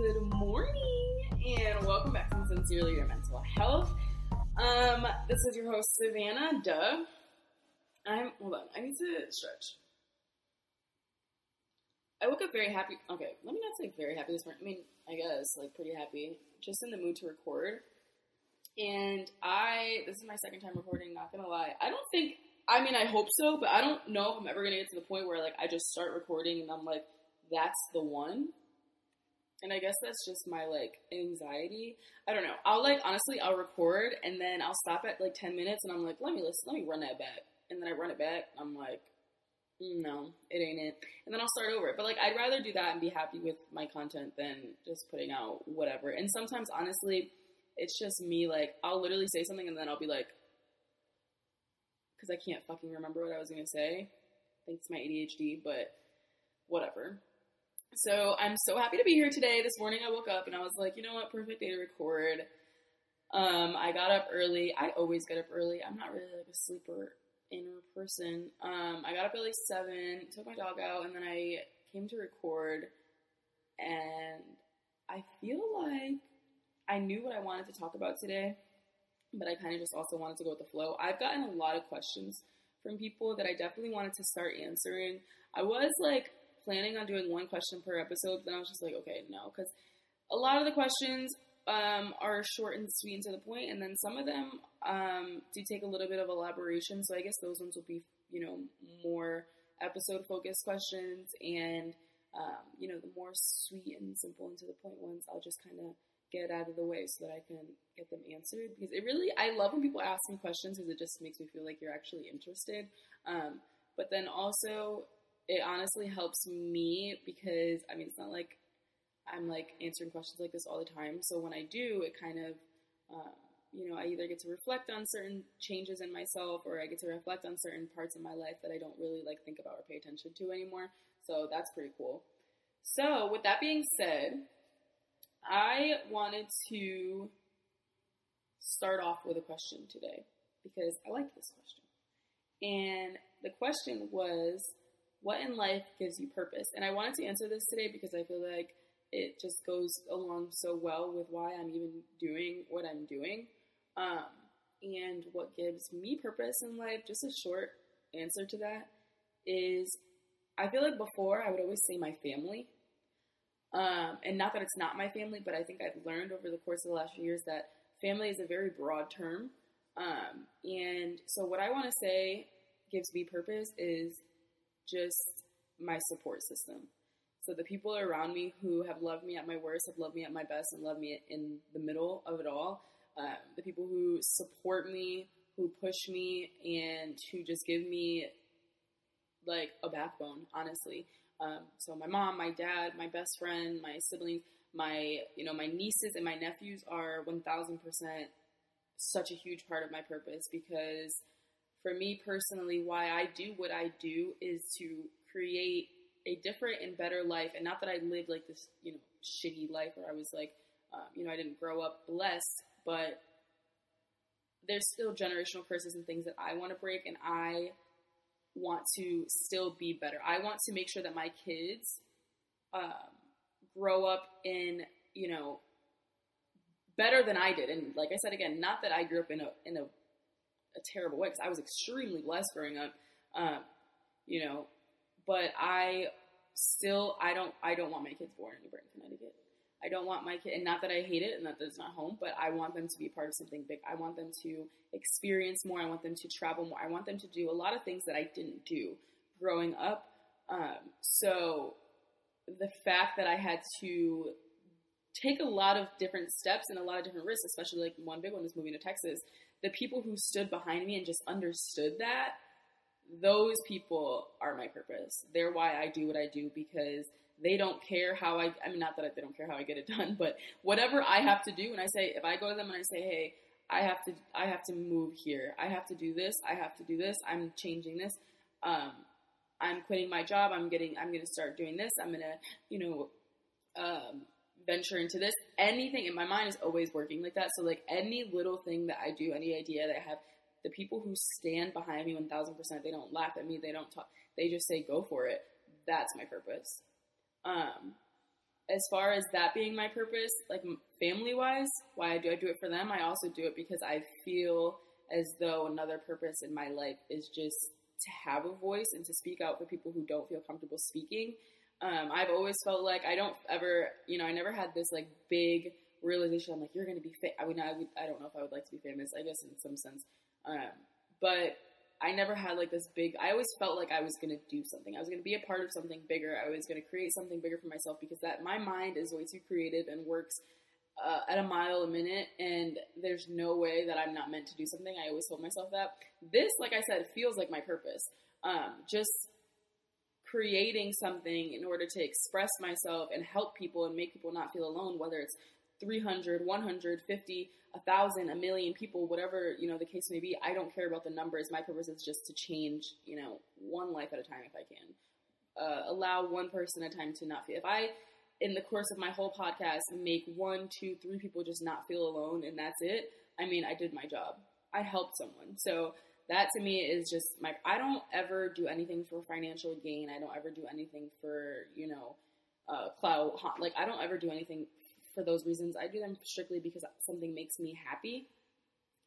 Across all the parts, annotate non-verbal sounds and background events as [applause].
Good morning, and welcome back to Sincerely Your Mental Health. Um, this is your host Savannah. Duh. I'm hold on. I need to stretch. I woke up very happy. Okay, let me not say very happy this morning. I mean, I guess like pretty happy. Just in the mood to record. And I, this is my second time recording. Not gonna lie, I don't think. I mean, I hope so, but I don't know if I'm ever gonna get to the point where like I just start recording and I'm like, that's the one. And I guess that's just my like anxiety. I don't know. I'll like honestly, I'll record and then I'll stop at like ten minutes and I'm like, let me listen, let me run that back. And then I run it back. I'm like, no, it ain't it. And then I'll start over. But like, I'd rather do that and be happy with my content than just putting out whatever. And sometimes, honestly, it's just me. Like, I'll literally say something and then I'll be like, because I can't fucking remember what I was gonna say. It's my ADHD, but whatever. So I'm so happy to be here today. This morning I woke up and I was like, you know what, perfect day to record. Um, I got up early. I always get up early. I'm not really like a sleeper in person. Um, I got up at like seven, took my dog out, and then I came to record. And I feel like I knew what I wanted to talk about today, but I kind of just also wanted to go with the flow. I've gotten a lot of questions from people that I definitely wanted to start answering. I was like planning on doing one question per episode, then I was just like, okay, no, because a lot of the questions um, are short and sweet and to the point, and then some of them um, do take a little bit of elaboration. So I guess those ones will be, you know, more episode focused questions, and um, you know, the more sweet and simple and to the point ones, I'll just kind of get out of the way so that I can get them answered. Because it really, I love when people ask me questions because it just makes me feel like you're actually interested. Um, but then also, it honestly helps me because I mean, it's not like I'm like answering questions like this all the time. So when I do, it kind of, uh, you know, I either get to reflect on certain changes in myself or I get to reflect on certain parts of my life that I don't really like think about or pay attention to anymore. So that's pretty cool. So with that being said, I wanted to start off with a question today because I like this question. And the question was, what in life gives you purpose? And I wanted to answer this today because I feel like it just goes along so well with why I'm even doing what I'm doing. Um, and what gives me purpose in life, just a short answer to that, is I feel like before I would always say my family. Um, and not that it's not my family, but I think I've learned over the course of the last few years that family is a very broad term. Um, and so, what I want to say gives me purpose is just my support system. So the people around me who have loved me at my worst, have loved me at my best, and love me in the middle of it all. Uh, the people who support me, who push me, and who just give me like a backbone, honestly. Um, so my mom, my dad, my best friend, my siblings, my you know my nieces and my nephews are one thousand percent such a huge part of my purpose because for me personally, why I do what I do is to create a different and better life. And not that I lived like this, you know, shitty life where I was like, um, you know, I didn't grow up blessed, but there's still generational curses and things that I want to break, and I want to still be better. I want to make sure that my kids um, grow up in, you know, better than I did. And like I said again, not that I grew up in a in a a terrible way because I was extremely blessed growing up, um, you know. But I still I don't I don't want my kids born in New Britain, Connecticut. I don't want my kid, and not that I hate it and that it's not home, but I want them to be part of something big. I want them to experience more. I want them to travel more. I want them to do a lot of things that I didn't do growing up. Um, so the fact that I had to take a lot of different steps and a lot of different risks, especially like one big one was moving to Texas, the people who stood behind me and just understood that, those people are my purpose. They're why I do what I do because they don't care how I, I mean, not that they don't care how I get it done, but whatever I have to do, and I say, if I go to them and I say, hey, I have to, I have to move here. I have to do this. I have to do this. I'm changing this. Um, I'm quitting my job. I'm getting, I'm going to start doing this. I'm going to, you know, um, venture into this. Anything in my mind is always working like that. So like any little thing that I do, any idea that I have, the people who stand behind me one thousand percent, they don't laugh at me, they don't talk, they just say go for it. That's my purpose. Um, as far as that being my purpose, like family wise, why do I do it for them? I also do it because I feel as though another purpose in my life is just to have a voice and to speak out for people who don't feel comfortable speaking. Um, I've always felt like I don't ever, you know, I never had this like big realization. I'm like, you're to be. Fa-. I mean, I would. I don't know if I would like to be famous. I guess in some sense, um, but I never had like this big. I always felt like I was to do something. I was to be a part of something bigger. I was to create something bigger for myself because that my mind is way too creative and works uh, at a mile a minute, and there's no way that I'm not meant to do something. I always told myself that. This, like I said, feels like my purpose. Um, just creating something in order to express myself and help people and make people not feel alone, whether it's 300, 150, 1,000, a million people, whatever, you know, the case may be. I don't care about the numbers. My purpose is just to change, you know, one life at a time if I can. Uh, allow one person at a time to not feel. If I, in the course of my whole podcast, make one, two, three people just not feel alone and that's it, I mean, I did my job. I helped someone. So that to me is just my, I don't ever do anything for financial gain. I don't ever do anything for, you know, uh, cloud, like I don't ever do anything for those reasons. I do them strictly because something makes me happy.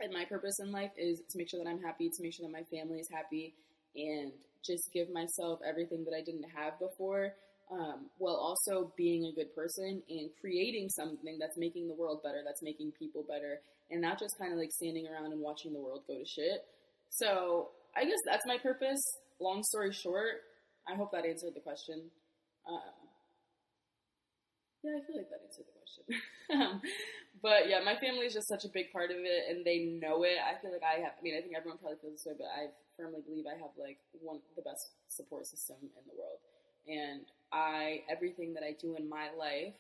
And my purpose in life is to make sure that I'm happy, to make sure that my family is happy, and just give myself everything that I didn't have before, um, while also being a good person and creating something that's making the world better, that's making people better, and not just kind of like standing around and watching the world go to shit. So I guess that's my purpose. Long story short, I hope that answered the question. Um, yeah, I feel like that answered the question. [laughs] but yeah, my family is just such a big part of it, and they know it. I feel like I have. I mean, I think everyone probably feels this way, but I firmly believe I have like one the best support system in the world. And I everything that I do in my life,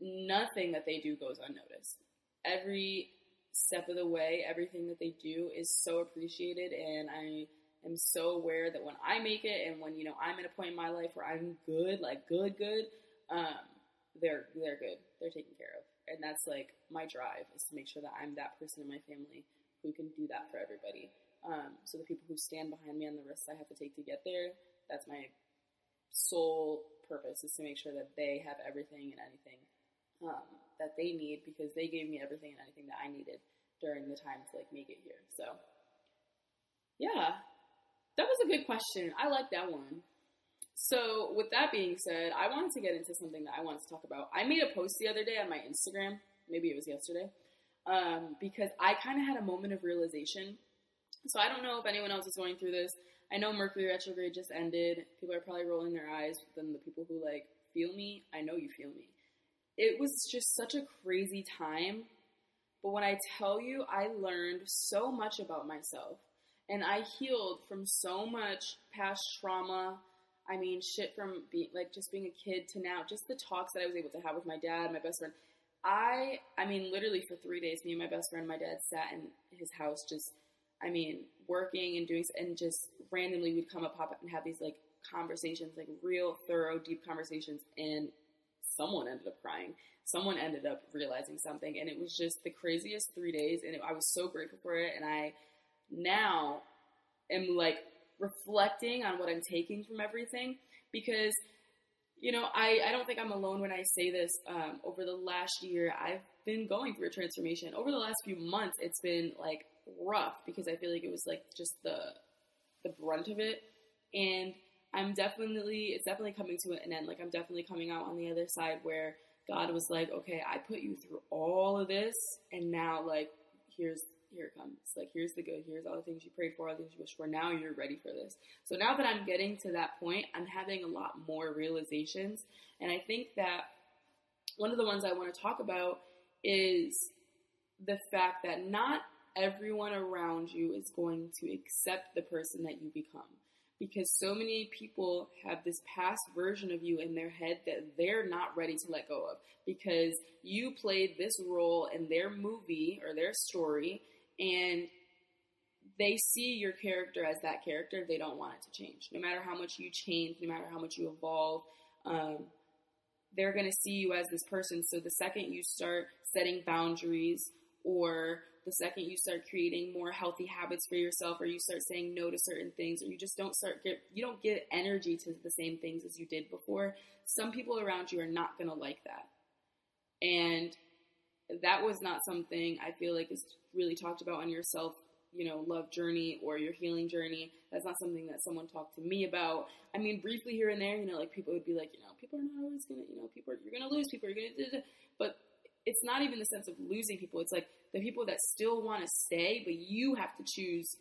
nothing that they do goes unnoticed. Every step of the way, everything that they do is so appreciated, and I am so aware that when I make it, and when you know I'm at a point in my life where I'm good, like good, good. Um, they're they're good. They're taken care of, and that's like my drive is to make sure that I'm that person in my family who can do that for everybody. Um, so the people who stand behind me on the risks I have to take to get there, that's my sole purpose is to make sure that they have everything and anything um, that they need because they gave me everything and anything that I needed during the time to like make it here. So yeah, that was a good question. I like that one. So, with that being said, I wanted to get into something that I wanted to talk about. I made a post the other day on my Instagram, maybe it was yesterday, um, because I kind of had a moment of realization. So, I don't know if anyone else is going through this. I know Mercury retrograde just ended. People are probably rolling their eyes, but then the people who like feel me, I know you feel me. It was just such a crazy time. But when I tell you, I learned so much about myself and I healed from so much past trauma I mean, shit from being like just being a kid to now, just the talks that I was able to have with my dad, my best friend. I, I mean, literally for three days, me and my best friend, my dad sat in his house, just, I mean, working and doing, and just randomly we'd come up, pop up, and have these like conversations, like real thorough, deep conversations, and someone ended up crying. Someone ended up realizing something, and it was just the craziest three days, and it, I was so grateful for it. And I now am like reflecting on what I'm taking from everything because you know, I, I don't think I'm alone when I say this. Um, over the last year, I've been going through a transformation. Over the last few months, it's been like rough because I feel like it was like just the the brunt of it. And I'm definitely, it's definitely coming to an end. Like I'm definitely coming out on the other side where God was like, okay, I put you through all of this, and now like here's here it comes. Like, here's the good. Here's all the things you prayed for, all the things you wished for. Now you're ready for this. So now that I'm getting to that point, I'm having a lot more realizations. And I think that one of the ones I want to talk about is the fact that not everyone around you is going to accept the person that you become. Because so many people have this past version of you in their head that they're not ready to let go of. Because you played this role in their movie or their story, and they see your character as that character. They don't want it to change. No matter how much you change, no matter how much you evolve, um, they're going to see you as this person. So the second you start setting boundaries or the second you start creating more healthy habits for yourself, or you start saying no to certain things, or you just don't start get you don't give energy to the same things as you did before, some people around you are not gonna like that. And that was not something I feel like is really talked about on your self, you know, love journey or your healing journey. That's not something that someone talked to me about. I mean, briefly here and there, you know, like people would be like, you know, people are not always gonna, you know, people are, you're gonna lose, people you're gonna, but it's not even the sense of losing people. It's like the people that still want to stay, but you have to choose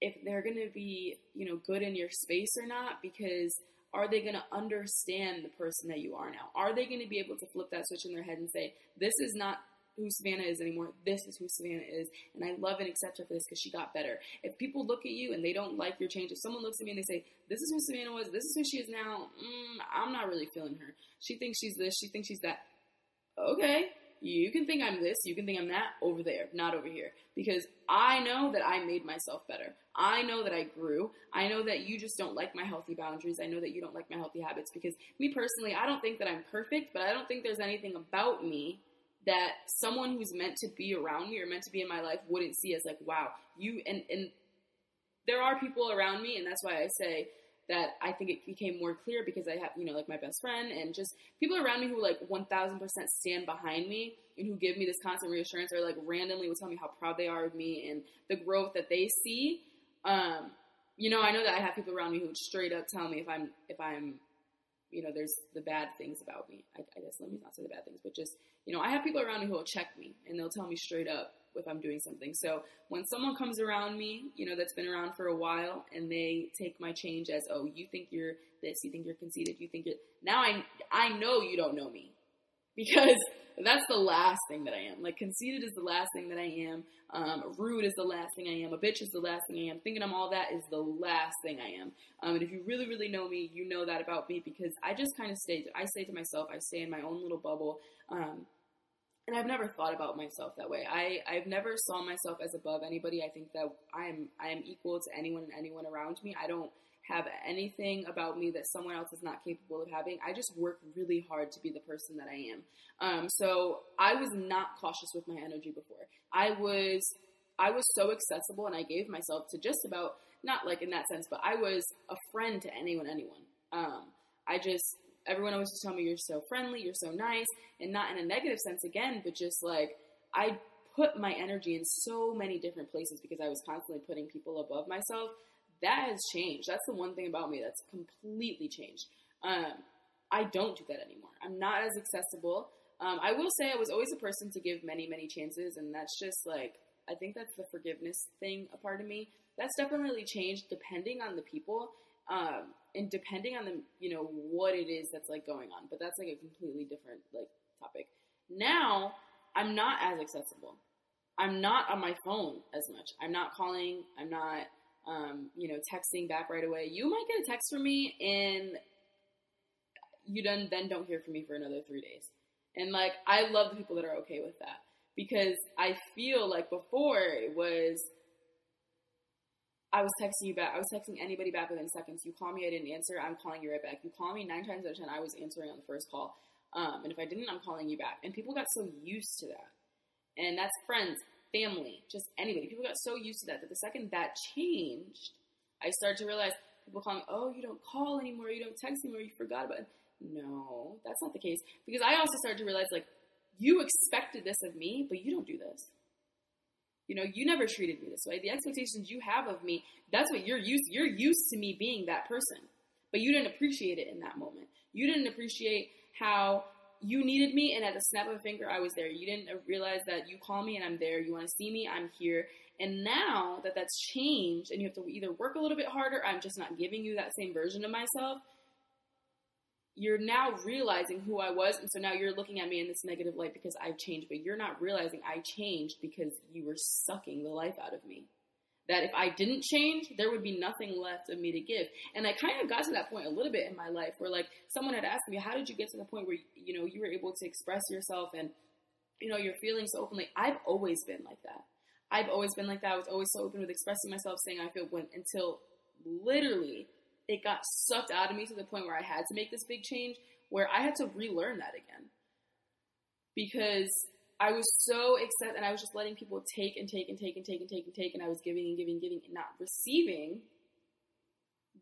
if they're going to be, you know, good in your space or not because are they going to understand the person that you are now? Are they going to be able to flip that switch in their head and say, this is not who Savannah is anymore. This is who Savannah is. And I love and accept her for this because she got better. If people look at you and they don't like your change, if someone looks at me and they say, this is who Savannah was, this is who she is now, mm, I'm not really feeling her. She thinks she's this, she thinks she's that. Okay, you can think I'm this, you can think I'm that over there, not over here. Because I know that I made myself better. I know that I grew. I know that you just don't like my healthy boundaries. I know that you don't like my healthy habits. Because me personally, I don't think that I'm perfect, but I don't think there's anything about me that someone who's meant to be around me or meant to be in my life wouldn't see as like, wow, you and and there are people around me, and that's why I say that I think it became more clear because I have, you know, like my best friend and just people around me who like 1000% stand behind me and who give me this constant reassurance or like randomly will tell me how proud they are of me and the growth that they see. Um, you know, I know that I have people around me who straight up tell me if I'm, if I'm, you know, there's the bad things about me. I, I guess let me not say the bad things, but just, you know, I have people around me who will check me and they'll tell me straight up if I'm doing something. So when someone comes around me, you know, that's been around for a while and they take my change as, oh, you think you're this, you think you're conceited, you think you're now I I know you don't know me. Because that's the last thing that I am. Like conceited is the last thing that I am. Um, rude is the last thing I am. A bitch is the last thing I am. Thinking I'm all that is the last thing I am. Um, and if you really, really know me, you know that about me because I just kind of stay. I say to myself, I stay in my own little bubble. Um, and I've never thought about myself that way. I, I've never saw myself as above anybody. I think that I am I am equal to anyone and anyone around me. I don't have anything about me that someone else is not capable of having. I just work really hard to be the person that I am. Um, so I was not cautious with my energy before. I was I was so accessible and I gave myself to just about not like in that sense, but I was a friend to anyone, anyone. Um, I just everyone always tell me you're so friendly, you're so nice, and not in a negative sense again, but just like I put my energy in so many different places because I was constantly putting people above myself. That has changed. That's the one thing about me that's completely changed. Um, I don't do that anymore. I'm not as accessible. Um, I will say I was always a person to give many, many chances, and that's just like I think that's the forgiveness thing a part of me. That's definitely changed depending on the people. Um, and depending on the you know what it is that's like going on but that's like a completely different like topic. Now i'm not as accessible. I'm not on my phone as much. I'm not calling. I'm not um, you know texting back right away. You might get a text from me and you then then don't hear from me for another three days. And like i love the people that are okay with that because i feel like before it was I was texting you back. I was texting anybody back within seconds. You call me, I didn't answer. I'm calling you right back. You call me nine times out of ten, I was answering on the first call. Um, and if I didn't, I'm calling you back. And people got so used to that. And that's friends, family, just anybody. People got so used to that that the second that changed, I started to realize people calling, oh, you don't call anymore, you don't text anymore, you forgot about it. No, that's not the case. Because I also started to realize, like, you expected this of me, but you don't do this. You know, you never treated me this way. The expectations you have of me, that's what you're used you're used to me being that person. But you didn't appreciate it in that moment. You didn't appreciate how you needed me and at the snap of a finger I was there. You didn't realize that you call me and I'm there. You want to see me, I'm here. And now that that's changed and you have to either work a little bit harder, I'm just not giving you that same version of myself you're now realizing who I was, and so now you're looking at me in this negative light because I've changed, but you're not realizing I changed because you were sucking the life out of me. That if I didn't change, there would be nothing left of me to give. And I kind of got to that point a little bit in my life where, like, someone had asked me, How did you get to the point where, you know, you were able to express yourself and, you know, your feelings so openly? I've always been like that. I've always been like that. I was always so open with expressing myself, saying I feel when until literally it got sucked out of me to the point where I had to make this big change where I had to relearn that again. Because I was so excited, and I was just letting people take and take and take and take and take and take, and I was giving and giving, and giving, and not receiving.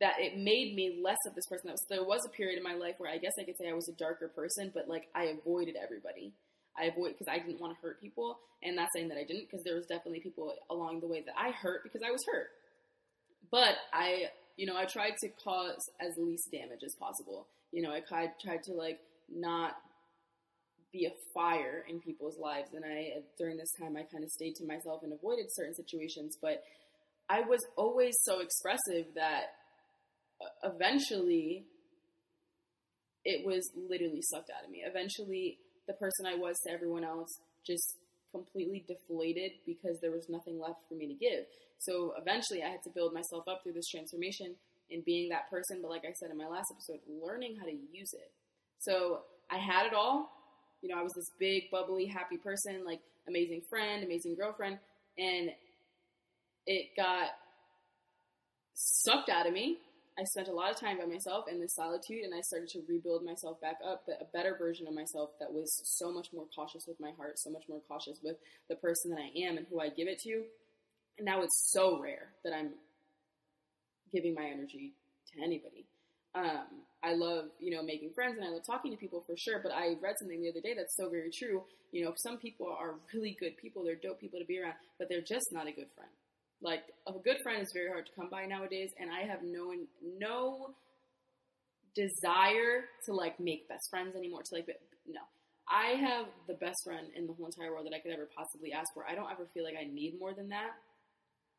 That it made me less of this person. Was, there was a period in my life where I guess I could say I was a darker person, but like I avoided everybody. I avoid because I didn't want to hurt people, and not saying that I didn't, because there was definitely people along the way that I hurt because I was hurt. But I, you know, I tried to cause as least damage as possible. You know, I tried to like not be a fire in people's lives. And I, during this time, I kind of stayed to myself and avoided certain situations. But I was always so expressive that uh, eventually it was literally sucked out of me. Eventually, the person I was to everyone else just completely deflated because there was nothing left for me to give. So eventually, I had to build myself up through this transformation in being that person. But like I said in my last episode, learning how to use it. So I had it all you know, I was this big, bubbly, happy person, like amazing friend, amazing girlfriend, and it got sucked out of me. I spent a lot of time by myself in this solitude, and I started to rebuild myself back up, but a better version of myself that was so much more cautious with my heart, so much more cautious with the person that I am and who I give it to. And now it's so rare that I'm giving my energy to anybody. Um, I love, you know, making friends and I love talking to people for sure. But I read something the other day that's so very true. You know, some people are really good people, they're dope people to be around, but they're just not a good friend. Like a good friend is very hard to come by nowadays, and I have no no desire to like make best friends anymore. To like, no, I have the best friend in the whole entire world that I could ever possibly ask for. I don't ever feel like I need more than that.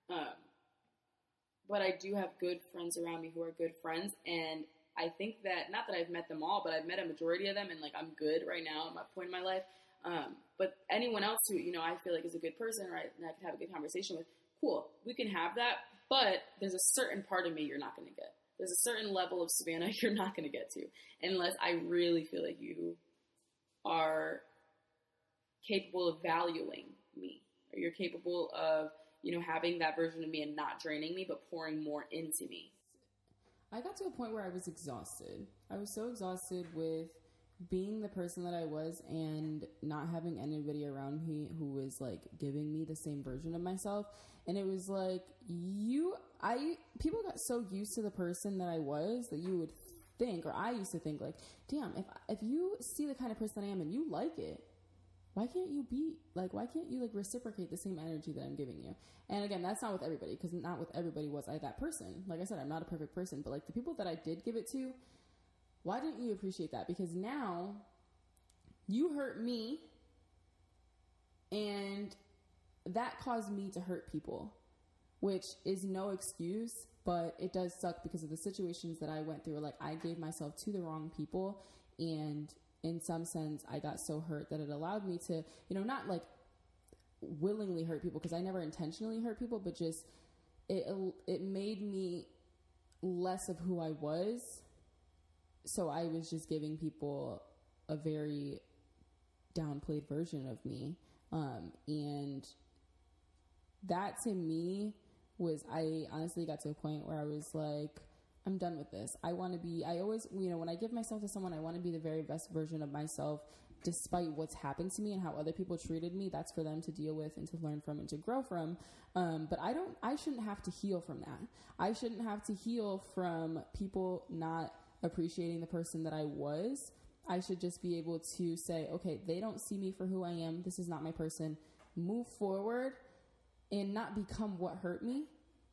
Um, but I do have good friends around me who are good friends, and I think that not that I've met them all, but I've met a majority of them, and like I'm good right now at my point in my life. Um, but anyone else who you know I feel like is a good person, right, and I could have a good conversation with, cool, we can have that. But there's a certain part of me you're not going to get. There's a certain level of Savannah [laughs] you're not going to get to unless I really feel like you are capable of valuing me, or you're capable of you know having that version of me and not draining me, but pouring more into me. I got to a point where I was exhausted. I was so exhausted with being the person that I was and not having anybody around me who was like giving me the same version of myself. And it was like, you, I, people got so used to the person that I was that you would think, or I used to think, like, damn, if, if you see the kind of person I am and you like it, why can't you be like why can't you like reciprocate the same energy that i'm giving you? And again that's not with everybody because not with everybody was i that person. Like i said i'm not a perfect person but like the people that i did give it to why didn't you appreciate that? Because now you hurt me and that caused me to hurt people which is no excuse but it does suck because of the situations that i went through like i gave myself to the wrong people and in some sense, I got so hurt that it allowed me to, you know, not like willingly hurt people because I never intentionally hurt people, but just it it made me less of who I was. So I was just giving people a very downplayed version of me, um, and that to me was I honestly got to a point where I was like I'm done with this. I want to be, I always, you know, when I give myself to someone, I want to be the very best version of myself despite what's happened to me and how other people treated me. That's for them to deal with and to learn from and to grow from. Um, but I don't, I shouldn't have to heal from that. I shouldn't have to heal from people not appreciating the person that I was. I should just be able to say, okay, they don't see me for who I am. This is not my person. Move forward and not become what hurt me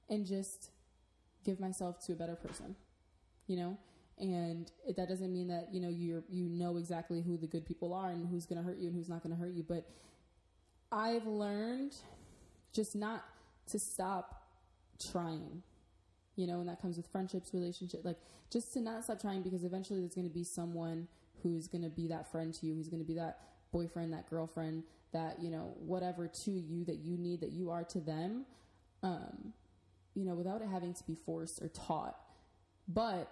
and just give myself to a better person, you know? And that doesn't mean that, you know, you're, you know exactly who the good people are and who's going to hurt you and who's not going to hurt you. But I've learned just not to stop trying, you know, and that comes with friendships, relationships, like just to not stop trying because eventually there's going to be someone who's going to be that friend to you, who's going to be that boyfriend, that girlfriend, that, you know, whatever to you that you need that you are to them. Um, you know, without it having to be forced or taught. But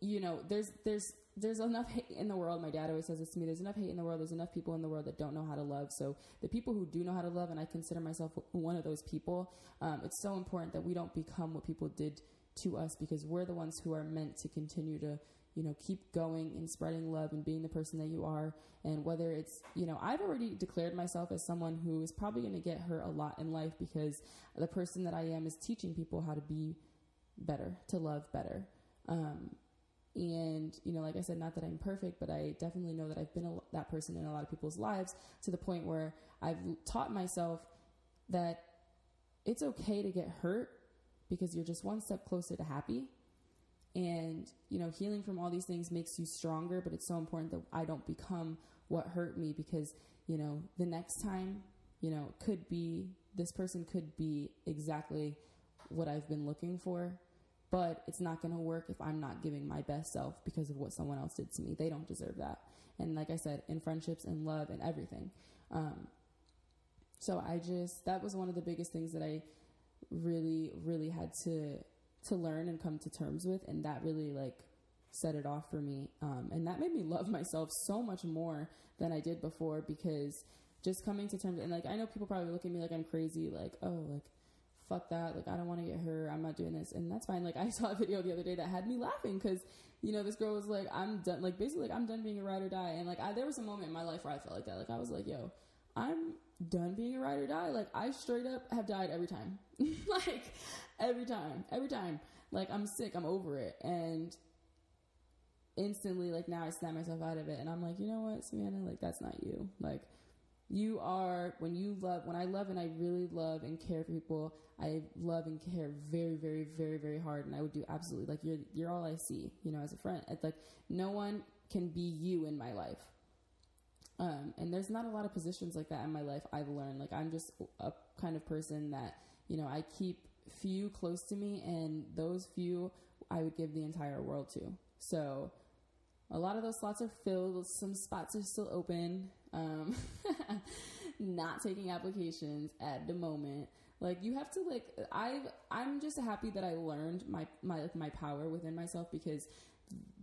you know, there's there's there's enough hate in the world. My dad always says this to me. There's enough hate in the world. There's enough people in the world that don't know how to love. So the people who do know how to love, and I consider myself one of those people, um, it's so important that we don't become what people did to us because we're the ones who are meant to continue to you know, keep going and spreading love and being the person that you are. And whether it's, you know, I've already declared myself as someone who is probably going to get hurt a lot in life because the person that I am is teaching people how to be better, to love better. Um, and, you know, like I said, not that I'm perfect, but I definitely know that I've been a, that person in a lot of people's lives to the point where I've taught myself that it's okay to get hurt because you're just one step closer to happy. And, you know, healing from all these things makes you stronger, but it's so important that I don't become what hurt me because, you know, the next time, you know, could be this person could be exactly what I've been looking for but it's not going to work if I'm not giving my best self because of what someone else did to me. They don't deserve that. And like I said, in friendships and love and everything. Um, so I just that was one of the biggest things that I really, really had to to learn and come to terms with, and that really like set it off for me. Um, and that made me [laughs] love myself so much more than I did before because just coming to terms and like I know people probably look at me like I'm crazy, like oh like fuck that. Like, I don't want to get her. I'm not doing this. And that's fine. Like, I [laughs] saw a video the other day that had me laughing because, you know, this girl was like, I'm done. Like, basically, like, I'm done being a ride or die. And, like, I, there was a moment in my life where I felt like that. Like, I was like, yo, I'm done being a ride or die. Like, I straight up have died every time. [laughs] like, every time. Every time. Like, I'm sick. I'm over it. And instantly, like, now I snap myself out of it. And I'm like, you know what, Savannah? Like, that's not you. Like, you are when you love when I love and I really love and care for people. I love and care very, very, very, very hard, and I would do absolutely like you're you're all I see. You know, as a friend, it's like no one can be you in my life. Um, and there's not a lot of positions like that in my life. I've learned like I'm just a kind of person that you know I keep few close to me, and those few I would give the entire world to. So a lot of those slots are filled. Some spots are still open. Um, [laughs] not taking applications at the moment. Like you have to like I I'm just happy that I learned my my like my power within myself because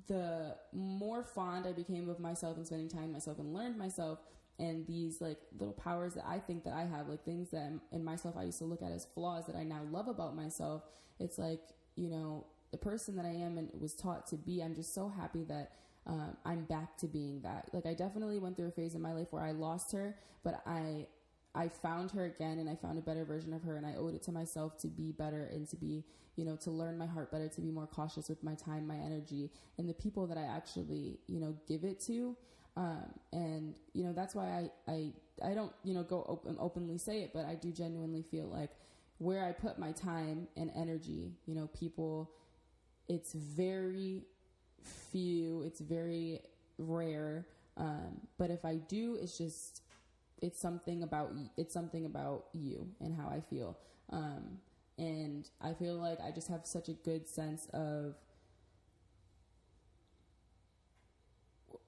the more fond I became of myself and spending time myself and learned myself and these like little powers that I think that I have, like things that in myself I used to look at as flaws that I now love about myself. It's like, you know, the person that I am and was taught to be. I'm just so happy that um, I'm back to being that. Like I definitely went through a phase in my life where I lost her, but I I found her again and I found a better version of her and I owed it to myself to be better and to be, you know, to learn my heart better, to be more cautious with my time, my energy, and the people that I actually, you know, give it to. Um, and you know that's why I I I don't you know go open, openly say it, but I do genuinely feel like where I put my time and energy, you know, people, it's very few. It's very rare. Um, but if I do, it's just it's something about it's something about you and how I feel. Um, and I feel like I just have such a good sense of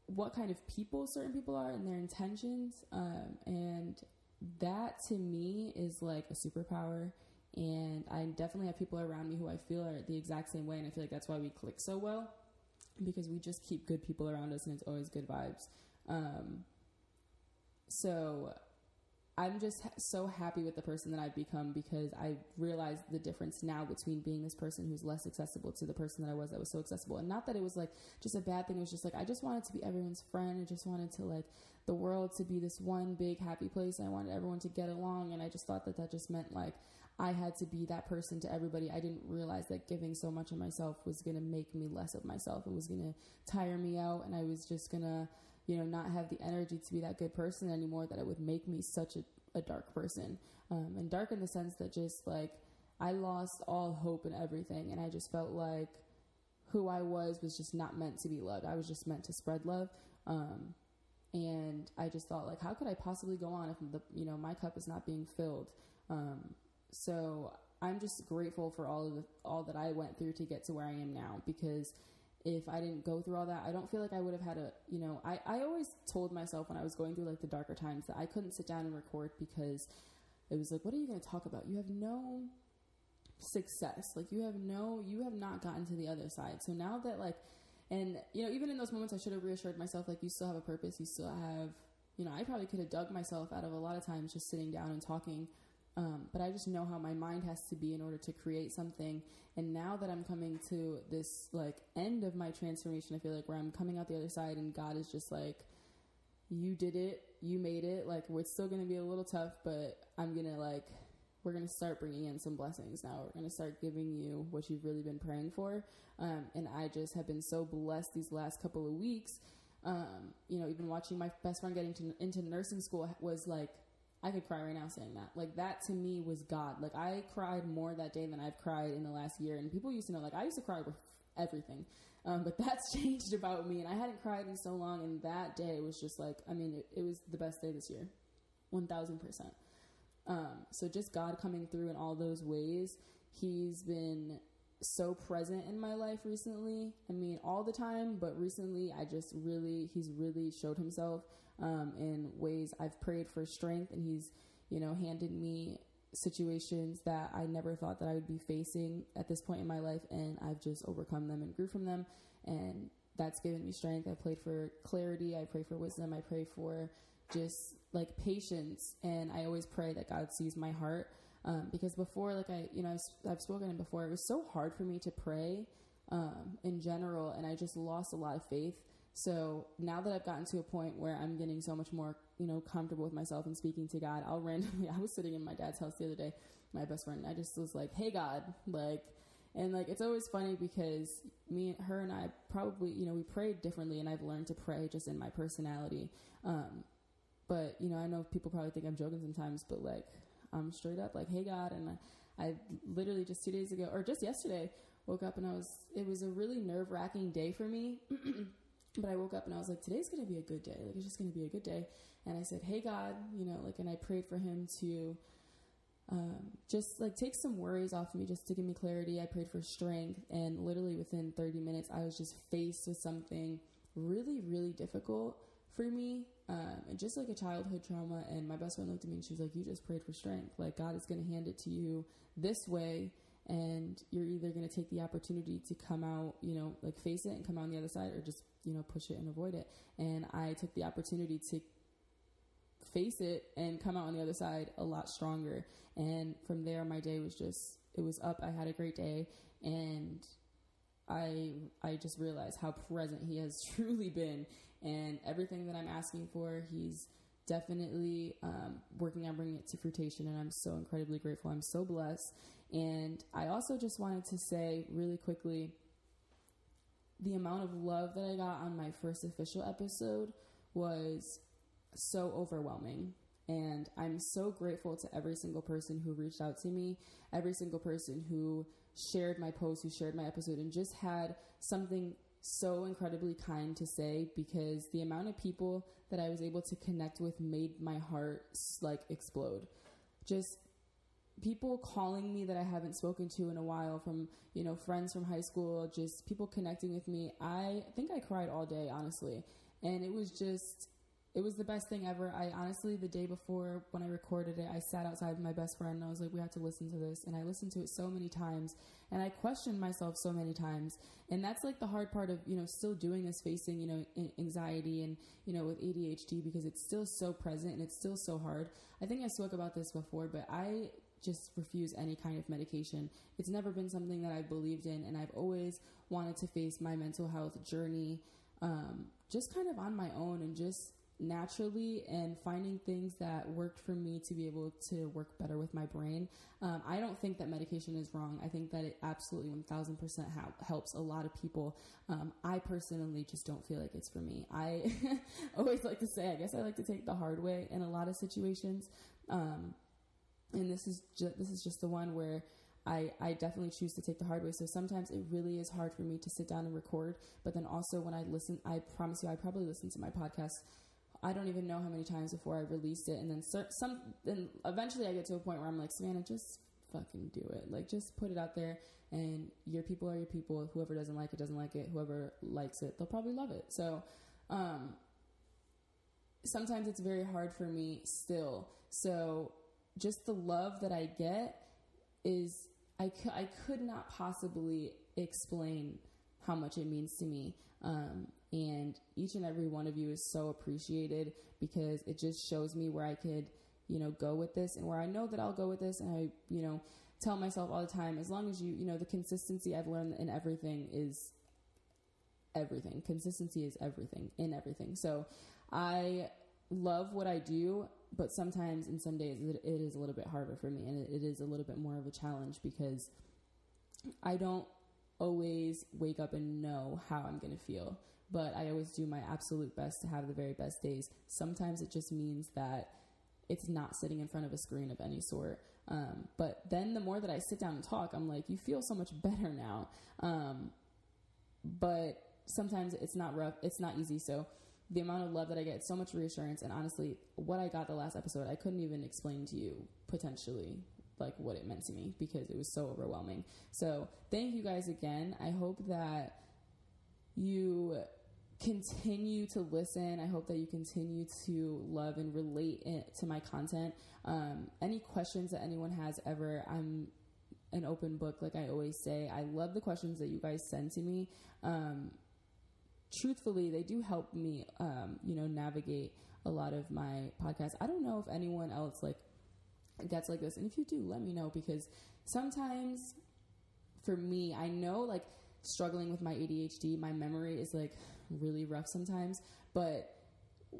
what kind of people certain people are and their intentions. Um, and that to me is like a superpower. And I definitely have people around me who I feel are the exact same way. And I feel like that's why we click so well because we just keep good people around us and it's always good vibes. Um, so I'm just so happy with the person that I've become because I realized the difference now between being this person who's less accessible to the person that I was that was so accessible. And not that it was like just a bad thing. It was just like I just wanted to be everyone's friend. I just wanted to like the world to be this one big happy place. I wanted everyone to get along. And I just thought that that just meant like I had to be that person to everybody. I didn't realize that giving so much of myself was going to make me less of myself. It was going to tire me out, and I was just going to, you know, not have the energy to be that good person anymore. That it would make me such a, a dark person, um, and dark in the sense that just like I lost all hope and everything, and I just felt like who I was was just not meant to be loved. I was just meant to spread love. Um, and I just thought like, how could I possibly go on if the you know my cup is not being filled? Um, so I'm just grateful for all of the, all that I went through to get to where I am now because if I didn't go through all that, I don't feel like I would have had a, you know, I, I always told myself when I was going through like the darker times that I couldn't sit down and record because it was like, what are you going to talk about? You have no success. Like you have no, you have not gotten to the other side. So now that like, and you know, even in those moments, I should have reassured myself, like you still have a purpose. You still have, you know, I probably could have dug myself out of a lot of times just sitting down and talking Um, but I just know how my mind has to be in order to create something. And now that I'm coming to this like end of my transformation, I feel like where I'm coming out the other side, and God is just like, "You did it, you made it. Like we're still gonna be a little tough, but I'm gonna like." We're gonna start bringing in some blessings now. We're gonna start giving you what you've really been praying for, um, and I just have been so blessed these last couple of weeks. Um, you know, even watching my best friend getting to, into nursing school was like I could cry right now saying that. Like that to me was God. Like I cried more that day than I've cried in the last year. And people used to know, like I used to cry with everything, um, but [laughs] that's changed about me. And I hadn't cried in so long. And that day was just like, I mean, it, it was the best day this year, one thousand percent. Um, so just God coming through in all those ways. He's been so present in my life recently. I mean, all the time, but recently I just really, he's really showed himself um, in ways I've prayed for strength, and He's, you know, handed me situations that I never thought that I would be facing at this point in my life, and I've just overcome them and grew from them, and that's given me strength. I prayed for clarity. I pray for wisdom. I pray for just like patience, and I always pray that God sees my heart. Um, because before, like I, you know, I've, I've spoken before, it was so hard for me to pray um, in general, and I just lost a lot of faith. So now that I've gotten to a point where I'm getting so much more, you know, comfortable with myself and speaking to God, I'll [laughs] randomly, I was sitting in my dad's house the other day, my best friend, and I just was like, hey, God, like, and like, it's always funny because me, and her and I probably, you know, we prayed differently and I've learned to pray just in my personality. Um, but, you know, I know people probably think I'm joking sometimes, but like, I'm straight up like, hey, God. And I, I literally just two days ago, or just yesterday, woke up and I was, it was a really nerve wracking day for me. [clears throat] But I woke up and I was like, today's going to be a good day. Like, it's just going to be a good day. And I said, hey, God, you know, like, and I prayed for him to um, just like take some worries off of me, just to give me clarity. I prayed for strength. And literally within 30 minutes, I was just faced with something really, really difficult for me. Um, and just like a childhood trauma. And my best friend looked at me and she was like, you just prayed for strength. Like, God is going to hand it to you this way and you're either going to take the opportunity to come out, you know, like face it and come out on the other side, or just you know push it and avoid it. And I took the opportunity to face it and come out on the other side a lot stronger. And from there, my day was just it was up. I had a great day, and I I just realized how present he has [laughs] truly been, and everything that I'm asking for, he's definitely um, working on bringing it to fruition. And I'm so incredibly grateful. I'm so blessed. And I also just wanted to say really quickly the amount of love that I got on my first official episode was so overwhelming. And I'm so grateful to every single person who reached out to me, every single person who shared my post, who shared my episode, and just had something so incredibly kind to say because the amount of people that I was able to connect with made my heart like explode. Just people calling me that I haven't spoken to in a while from, you know, friends from high school, just people connecting with me. I think I cried all day, honestly. And it was just it was the best thing ever. I honestly, the day before when I recorded it, I sat outside with my best friend and I was like, we have to listen to this. And I listened to it so many times and I questioned myself so many times. And that's like the hard part of, you know, still doing this, facing, you know, anxiety and, you know, with ADHD because it's still so present and it's still so hard. I think I spoke about this before, but I just refuse any kind of medication. It's never been something that I've believed in, and I've always wanted to face my mental health journey um, just kind of on my own and just naturally and finding things that worked for me to be able to work better with my brain. Um, I don't think that medication is wrong. I think that it absolutely 1000% ha- helps a lot of people. Um, I personally just don't feel like it's for me. I [laughs] always like to say, I guess I like to take the hard way in a lot of situations. Um, and this is ju- this is just the one where I, I definitely choose to take the hard way. So sometimes it really is hard for me to sit down and record. But then also when I listen, I promise you, I probably listen to my podcast. I don't even know how many times before I released it. And then some, then eventually I get to a point where I'm like, Savannah, just fucking do it. Like, just put it out there and your people are your people. Whoever doesn't like it, doesn't like it. Whoever likes it, they'll probably love it. So, um, sometimes it's very hard for me still. So just the love that I get is I, cu- I could not possibly explain how much it means to me. Um, and each and every one of you is so appreciated because it just shows me where I could you know, go with this and where I know that I'll go with this and I, you know, tell myself all the time, as long as you, you know, the consistency I've learned in everything is everything. Consistency is everything in everything. So I love what I do, but sometimes in some days it, it is a little bit harder for me and it, it is a little bit more of a challenge because I don't always wake up and know how I'm going to feel, but I always do my absolute best to have the very best days. Sometimes it just means that it's not sitting in front of a screen of any sort. Um, but then the more that I sit down and talk, I'm like, you feel so much better now. Um, but sometimes it's not rough, it's not easy. So the amount of love that I get, so much reassurance, and honestly, what I got the last episode, I couldn't even explain to you potentially like what it meant to me because it was so overwhelming. So thank you guys again. I hope that you continue to listen. I hope that you continue to love and relate to my content. Um, any questions that anyone has ever, I'm an open book, like I always say. I love the questions that you guys send to me. Um, truthfully, they do help me, um, you know, navigate a lot of my podcasts. I don't know if anyone else like gets like this, and if you do, let me know because sometimes for me, I know like struggling with my ADHD, my memory is like really rough sometimes, but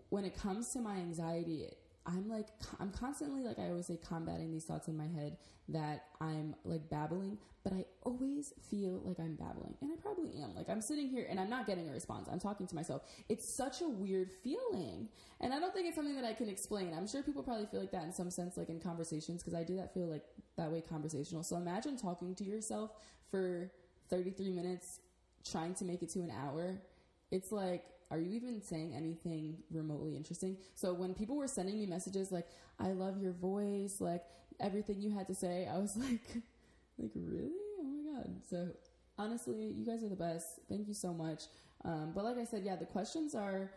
when it comes to my anxiety, I'm like, I'm constantly, like I always say, combating these thoughts in my head that I'm like babbling, but I always feel like I'm babbling. And I probably am. Like I'm sitting here and I'm not getting a response. I'm talking to myself. It's such a weird feeling. And I don't think it's something that I can explain. I'm sure people probably feel like that in some sense, like in conversations, because I do that feel like that way conversational. So imagine talking to yourself for 33 minutes, trying to make it to an hour. It's like, are you even saying anything remotely interesting? So when people were sending me messages like, I love your voice, like everything you had to say, I was [laughs] like, like really? Oh my God. So honestly, you guys are the best. Thank you so much. Um, but like I said, yeah, the questions are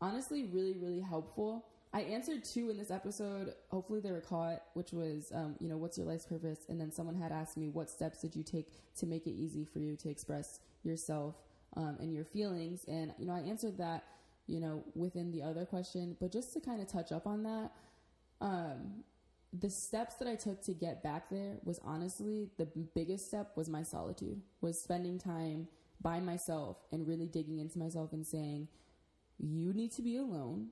honestly really, really helpful. I answered two in this episode. Hopefully, they were caught, which was, um, you know, what's your life's purpose? And then someone had asked me, what steps did you take to make it easy for you to express yourself um, and your feelings. And, you know, I answered that, you know, within the other question. But just to kind of touch up on that, um, the steps that I took to get back there was honestly the biggest step was my solitude, was spending time by myself and really digging into myself and saying, you need to be alone.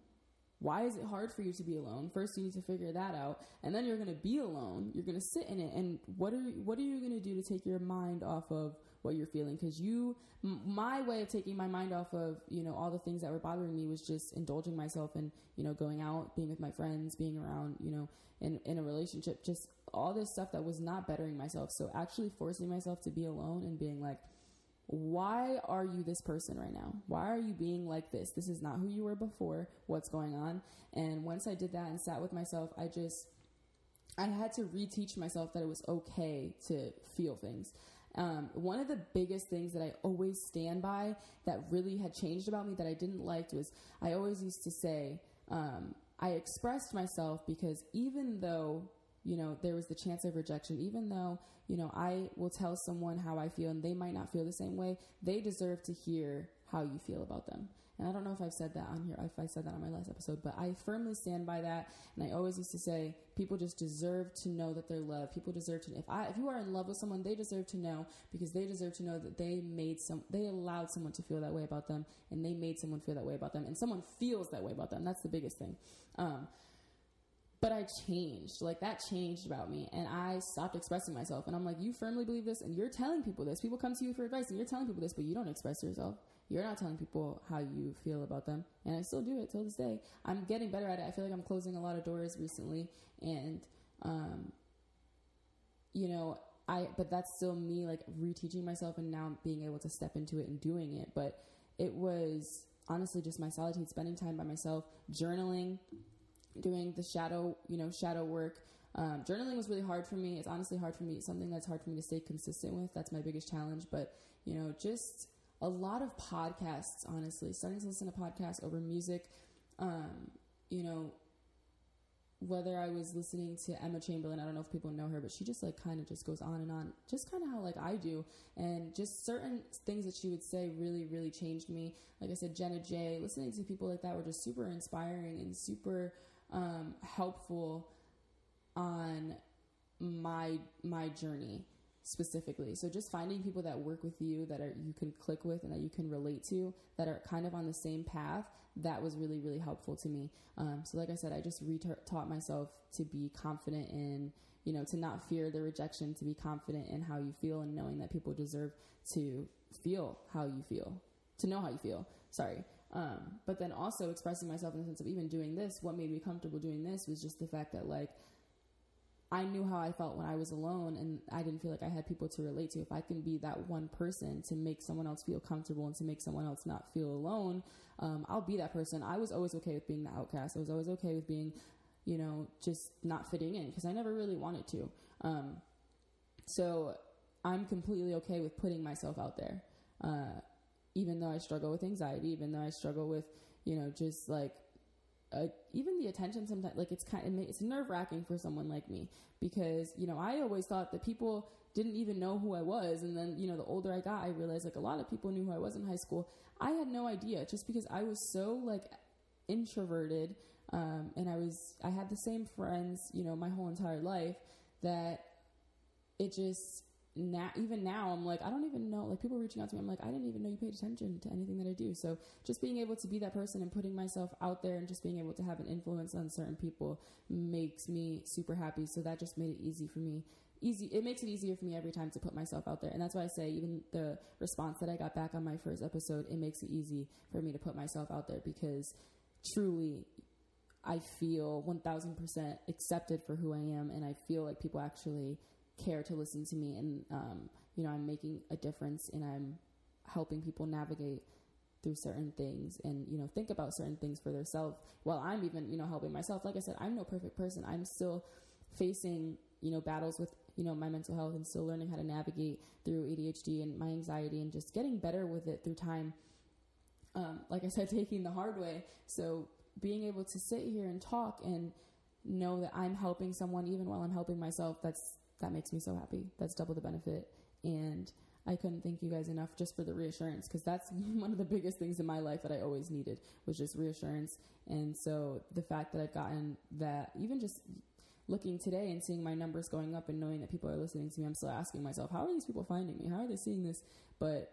Why is it hard for you to be alone? First, you need to figure that out, and then you're going to be alone. You're going to sit in it, and what are what are you going to do to take your mind off of what you're feeling because you m- my way of taking my mind off of you know all the things that were bothering me was just indulging myself and you know going out being with my friends being around you know in in a relationship just all this stuff that was not bettering myself so actually forcing myself to be alone and being like why are you this person right now? Why are you being like this? This is not who you were before. What's going on? And once I did that and sat with myself, I just I had to reteach myself that it was okay to feel things. Um, one of the biggest things that I always stand by that really had changed about me that I didn't like was I always used to say, um, I expressed myself because even though, you know, there was the chance of rejection, even though, you know, I will tell someone how I feel and they might not feel the same way, they deserve to hear how you feel about them. And I don't know if I've said that on here, if I said that on my last episode, but I firmly stand by that. And I always used to say, people just deserve to know that they're loved. People deserve to, if I, if you are in love with someone, they deserve to know because they deserve to know that they made some, they allowed someone to feel that way about them and they made someone feel that way about them and someone feels that way about them. That's the biggest thing. Um, but I changed. Like that changed about me, and I stopped expressing myself. And I'm like, you firmly believe this, and you're telling people this. People come to you for advice, and you're telling people this, but you don't express yourself. You're not telling people how you feel about them. And I still do it till this day. I'm getting better at it. I feel like I'm closing a lot of doors recently. And, um, you know, I, but that's still me like reteaching myself and now being able to step into it and doing it. But it was honestly just my solitude, spending time by myself, journaling, doing the shadow, you know, shadow work. Um, journaling was really hard for me. It's honestly hard for me. It's something that's hard for me to stay consistent with. That's my biggest challenge. But, you know, just a lot of podcasts, honestly, starting to listen to podcasts over music. Um, you know, whether I was listening to Emma Chamberlain, I don't know if people know her, but she just like kind of just goes on and on, just kind of how like I do, and just certain things that she would say really, really changed me. Like I said, Jenna J, listening to people like that were just super inspiring and super um, helpful on my my journey specifically. So just finding people that work with you that are you can click with and that you can relate to that are kind of on the same path. That was really really helpful to me. Um, so like I said, I just re- taught myself to be confident in you know to not fear the rejection, to be confident in how you feel and knowing that people deserve to feel how you feel, to know how you feel. Sorry. Um, but then also expressing myself in the sense of even doing this, what made me comfortable doing this was just the fact that like I knew how I felt when I was alone and I didn't feel like I had people to relate to. If I can be that one person to make someone else feel comfortable and to make someone else not feel alone, um, I'll be that person. I was always okay with being the outcast. I was always okay with being, you know, just not fitting in because I never really wanted to. Um, so I'm completely okay with putting myself out there. Uh, even though I struggle with anxiety, even though I struggle with, you know, just like uh, even the attention sometimes like it's kind of it's nerve wracking for someone like me because you know I always thought that people didn't even know who I was and then you know the older I got I realized like a lot of people knew who I was in high school. I had no idea just because I was so like introverted um, and I was I had the same friends you know my whole entire life that it just now even now I'm like I don't even know like people reaching out to me I'm like I didn't even know you paid attention to anything that I do. So just being able to be that person and putting myself out there and just being able to have an influence on certain people makes me super happy. So that just made it easy for me easy it makes it easier for me every time to put myself out there. And that's why I say even the response that I got back on my first episode it makes it easy for me to put myself out there because truly I feel 1000% accepted for who I am and I feel like people actually care to listen to me and um, you know i'm making a difference and i'm helping people navigate through certain things and you know think about certain things for themselves while i'm even you know helping myself. Like i said i'm no perfect person. I'm still facing you know battles with you know my mental health and still learning how to navigate through adhd and my anxiety and just getting better with it through time. Um, like i said [laughs] taking the hard way. So being able to sit here and talk and know that i'm helping someone even while i'm helping myself that's that makes me so happy. That's double the benefit. And I couldn't thank you guys enough just for the reassurance because that's [laughs] one of the biggest things in my life that I always needed was just reassurance. And so the fact that I've gotten that, even just looking today and seeing my numbers going up and knowing that people are listening to me, I'm still asking myself, how are these people finding me? How are they seeing this? But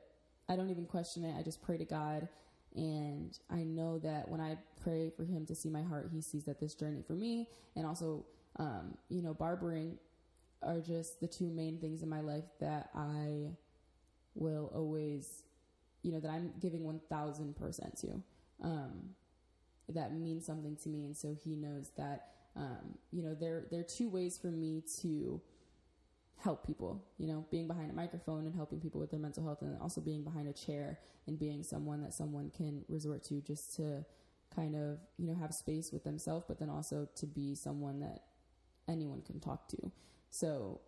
I don't even question it. I just pray to God. And I know that when I pray for Him to see my heart, He sees that this journey for me and also, um, you know, barbering are just the two main things in my life that I will always, you know, that I'm giving 1000% to. Um, that means something to me. And so he knows that, um, you know, there, there are two ways for me to help people, you know, being behind a microphone and helping people with their mental health and also being behind a chair and being someone that someone can resort to just to kind of, you know, have space with themselves, but then also to be someone that anyone can talk to. So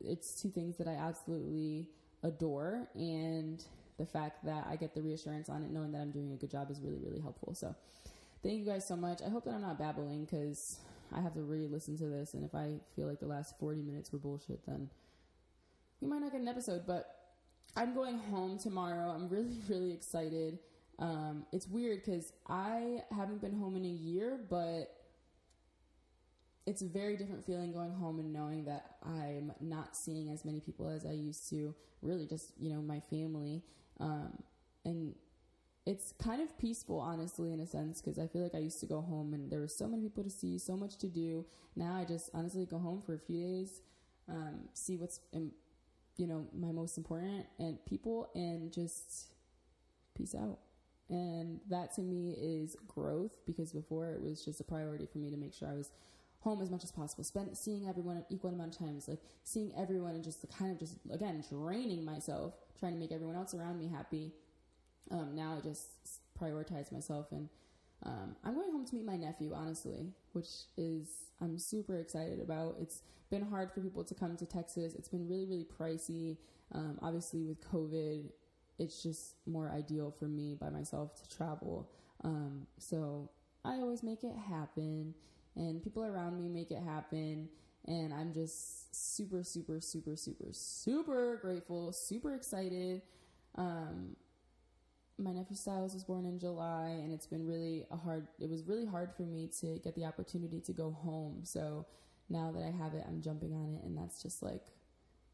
it's two things that I absolutely adore. And the fact that I get the reassurance on it, knowing that I'm doing a good job, is really, really helpful. So thank you guys so much. I hope that I'm not babbling because I have to really listen to this. And if I feel like the last 40 minutes were bullshit, then we might not get an episode. But I'm going home tomorrow. I'm really, [laughs] really excited. Um, it's weird because I haven't been home in a year, but it's a very different feeling going home and knowing that I'm not seeing as many people as I used to. Really, just you know, my family, um, and it's kind of peaceful, honestly, in a sense, because I feel like I used to go home and there were so many people to see, so much to do. Now I just honestly go home for a few days, um, see what's, in, you know, my most important and people, and just peace out. And that to me is growth because before it was just a priority for me to make sure I was home as much as possible. Spend seeing everyone an equal amount of times, like seeing everyone and just kind of just again draining myself, trying to make everyone else around me happy. Um, now I just prioritize myself, and um, I'm going home to meet my nephew, honestly, which is I'm super excited about. It's been hard for people to come to Texas. It's been really really pricey. Um, obviously, with COVID, it's just more ideal for me by myself to travel. Um, so I always make it happen and people around me make it happen. And I'm just super, super, super, super, super grateful, super excited. Um, my nephew Styles was born in July, and it's been really a hard. It was really hard for me to get the opportunity to go home. So now that I have it, I'm jumping on it, and that's just like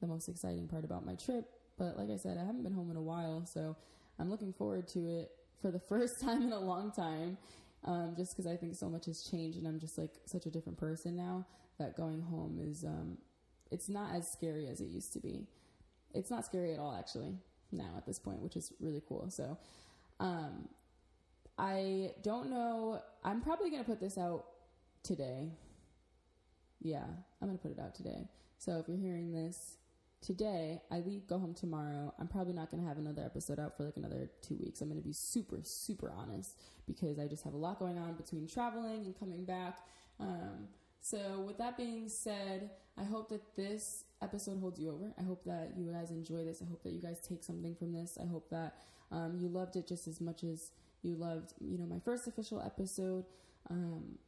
the most exciting part about my trip. But like I said, I haven't been home in a while, so I'm looking forward to it for the [laughs] first time in a long time. Um, just because I think so much has changed, and I'm just like such a different person now. That going home is, um, it's not as scary as it used to be. It's not scary at all, actually now at this point, which is really cool. So, um, I don't know. I'm probably to put this out today. Yeah, I'm to put it out today. So if you're hearing this today, I leave, go home tomorrow. I'm probably not going to have another episode out for like another two weeks. I'm going to be super, super honest because I just have a lot going on between traveling and coming back. Um, so, with that being said, I hope that this episode holds you over. I hope that you guys enjoy this. I hope that you guys take something from this. I hope that um, you loved it just as much as you loved, you know, my first official episode. Um,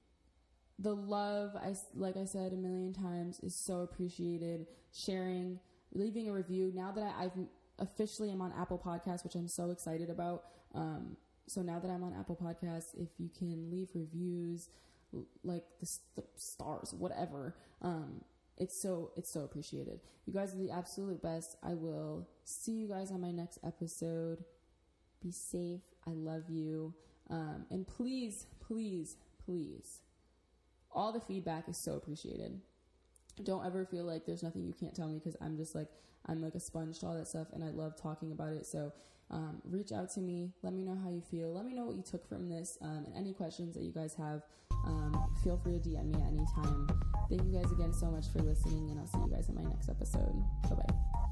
the love, I like I said a million times, is so appreciated. Sharing, leaving a review. Now that I, I've officially am on Apple Podcasts, which I'm so excited about. Um, so now that I'm on Apple Podcasts, if you can leave reviews, like the, the stars, whatever. Um, it's so it's so appreciated. You guys are the absolute best. I will see you guys on my next episode. Be safe. I love you. Um, and please, please, please, all the feedback is so appreciated. Don't ever feel like there's nothing you can't tell me because I'm just like I'm like a sponge to all that stuff, and I love talking about it. So um, reach out to me. Let me know how you feel. Let me know what you took from this um, and any questions that you guys have. Um, feel free to DM me at any time. Thank you guys again so much for listening, and I'll see you guys in my next episode. Bye bye.